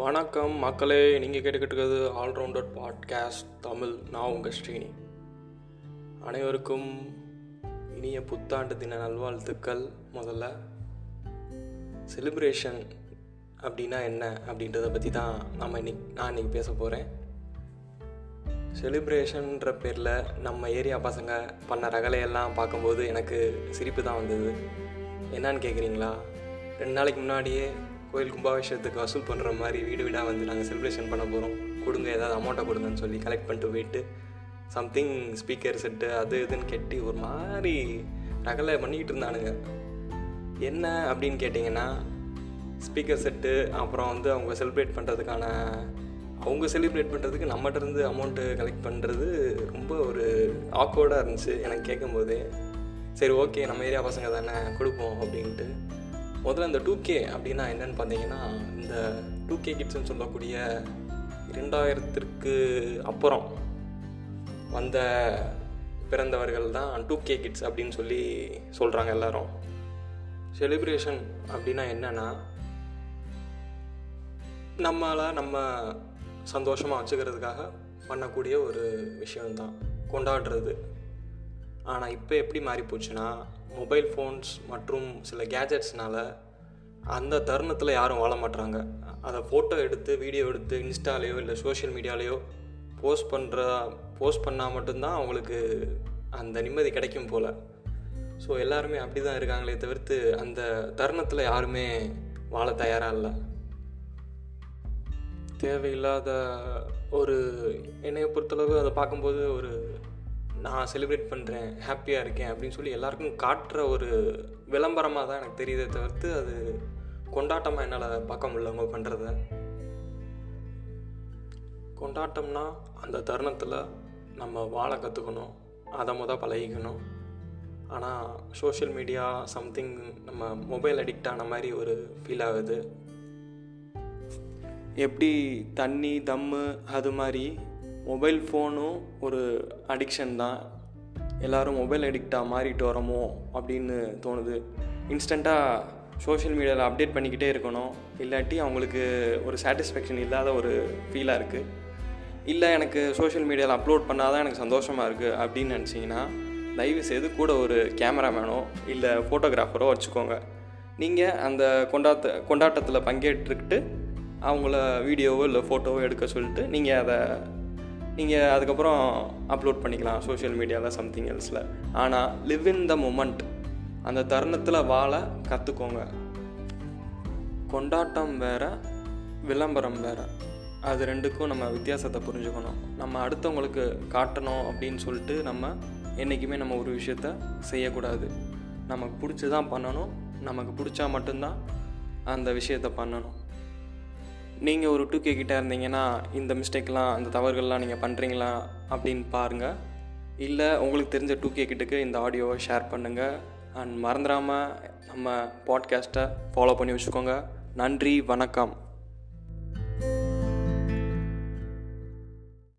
வணக்கம் மக்களே நீங்கள் கேட்டுக்கிட்டு இருக்கிறது ஆல்ரவுண்டர் பாட்காஸ்ட் தமிழ். நான் உங்கள் ஸ்ரீனி. அனைவருக்கும் இனிய புத்தாண்டு தின நல்வாழ்த்துக்கள். முதல்ல செலிப்ரேஷன் அப்படின்னா என்ன அப்படின்றத பற்றி தான் நம்ம இன்னைக்கு நான் இன்றைக்கி பேச போகிறேன் செலிப்ரேஷன்ற பேரில் நம்ம ஏரியா பசங்க பண்ண ரகலையெல்லாம் பார்க்கும்போது எனக்கு சிரிப்பு தான் வந்தது. என்னன்னு கேட்குறீங்களா ரெண்டு நாளைக்கு முன்னாடியே கோயில் கும்பாபிஷேகத்துக்கு வசூல் பண்ணுற மாதிரி வீடு வீடாக வந்து நாங்கள் செலிப்ரேஷன் பண்ண போகிறோம் கொடுங்க ஏதாவது அமௌண்ட்டை கொடுங்கன்னு சொல்லி கலெக்ட் பண்ணிட்டு போயிட்டு சம்திங் ஸ்பீக்கர் செட்டு அது இதுன்னு கெட்டி ஒரு மாதிரி ரகலை பண்ணிக்கிட்டு இருந்தானுங்க. என்ன அப்படின்னு கேட்டிங்கன்னா ஸ்பீக்கர் செட்டு அப்புறம் வந்து அவங்க செலிப்ரேட் பண்ணுறதுக்கான அவங்க செலிப்ரேட் பண்ணுறதுக்கு நம்மகிட்டருந்து அமௌண்ட்டு கலெக்ட் பண்ணுறது ரொம்ப ஒரு ஆக்வர்டாக இருந்துச்சு எனக்கு கேட்கும்போது. சரி ஓகே நம்ம ஏரியா பசங்க தானே கொடுப்போம் அப்படின்ட்டு. முதல்ல இந்த டூ கே அப்படின்னா என்னென்னு பார்த்தீங்கன்னா இந்த டூ கே கிட்ஸ்ன்னு சொல்லக்கூடிய இரண்டாயிரத்திற்கு அப்புறம் வந்த பிறந்தவர்கள் தான் டூ கே கிட்ஸ் அப்படின்னு சொல்லி சொல்கிறாங்க எல்லாரும். செலிப்ரேஷன் அப்படின்னா என்னென்னா நம்மளை நம்ம சந்தோஷமாக வச்சுக்கிறதுக்காக பண்ணக்கூடிய ஒரு விஷயம்தான். கொண்டாடுறது. ஆனால் இப்போ எப்படி மாறி போச்சுன்னா மொபைல் ஃபோன்ஸ் மற்றும் சில கேஜெட்ஸ்னால் அந்த தருணத்தில் யாரும் வாழ மாட்டுறாங்க அதை ஃபோட்டோ எடுத்து வீடியோ எடுத்து இன்ஸ்டாலேயோ இல்லை சோஷியல் மீடியாலேயோ போஸ்ட் பண்ணுற போஸ்ட் பண்ணால் மட்டும்தான் அவங்களுக்கு அந்த நிம்மதி கிடைக்கும் போல். ஸோ எல்லாருமே அப்படி தான் இருக்காங்களே தவிர்த்து அந்த தருணத்தில் யாருமே வாழ தயாராக இல்லை. தேவையில்லாத ஒரு என்னையை பொறுத்தளவு அதை பார்க்கும்போது ஒரு நான் செலிப்ரேட் பண்ணுறேன் ஹாப்பியாக இருக்கேன் அப்படின்னு சொல்லி எல்லாருக்கும் காட்டுற ஒரு விளம்பரமாக தான் எனக்கு தெரியுதே தவிர்த்து அது கொண்டாட்டமாக என்னால் பார்க்க முடியல அவங்க பண்ணுறத கொண்டாட்டம்னா அந்த தருணத்தில் நம்ம வாழ கற்றுக்கணும் அதை மொதல் பழகிக்கணும். ஆனால் சோஷியல் மீடியா சம்திங் நம்ம மொபைல் அடிக்ட் ஆன மாதிரி ஒரு ஃபீல் ஆகுது. எப்படி தண்ணி தம்மு அது மாதிரி மொபைல் ஃபோனும் ஒரு அடிக்ஷன் தான். எல்லோரும் மொபைல் அடிக்டாக மாறிட்டு வரோமோ அப்படின்னு தோணுது. இன்ஸ்டண்ட்டாக சோஷியல் மீடியாவில் அப்டேட் பண்ணிக்கிட்டே இருக்கணும். இல்லாட்டி அவங்களுக்கு ஒரு சாட்டிஸ்ஃபேக்ஷன் இல்லாத ஒரு ஃபீலாக இருக்குது இல்லை எனக்கு சோஷியல் மீடியாவில் அப்லோட் பண்ணால் தான் எனக்கு சந்தோஷமாக இருக்குது அப்படின்னு நினச்சிங்கன்னா தயவு செய்து கூட ஒரு கேமராமேனோ இல்லை ஃபோட்டோகிராஃபரோ வச்சுக்கோங்க. நீங்கள் அந்த கொண்டாட்ட கொண்டாட்டத்தில் பங்கேற்றுக்கிட்டு அவங்கள வீடியோவோ இல்லை ஃபோட்டோவோ எடுக்க சொல்லிட்டு நீங்கள் அதை நீங்கள் அதுக்கப்புறம் அப்லோட் பண்ணிக்கலாம் சோஷியல் மீடியாவில் சம்திங் எல்ஸில் ஆனால் லிவ் இன் த மூமெண்ட் அந்த தருணத்தில் வாழ கற்றுக்கோங்க கொண்டாட்டம் வேறு விளம்பரம் வேறு. அது ரெண்டுக்கும் நம்ம வித்தியாசத்தை புரிஞ்சுக்கணும். நம்ம அடுத்தவங்களுக்கு காட்டணும் அப்படின்னு சொல்லிட்டு நம்ம என்றைக்குமே நம்ம ஒரு விஷயத்த செய்யக்கூடாது. நமக்கு பிடிச்சி தான் பண்ணணும். நமக்கு பிடிச்சா மட்டும்தான் அந்த விஷயத்தை பண்ணணும். நீங்கள் ஒரு டூ கே கிட்டே இருந்தீங்கன்னா இந்த மிஸ்டேக்லாம் அந்த தவறுகள்லாம் நீங்கள் பண்ணுறீங்களா அப்படின்னு பாருங்கள் இல்லை உங்களுக்கு தெரிஞ்ச டூ கே கிட்டுக்கு இந்த ஆடியோவை ஷேர் பண்ணுங்கள் அண்ட் மறந்துடாமல் நம்ம பாட்காஸ்ட்டை ஃபாலோ பண்ணி வச்சுக்கோங்க. நன்றி வணக்கம்.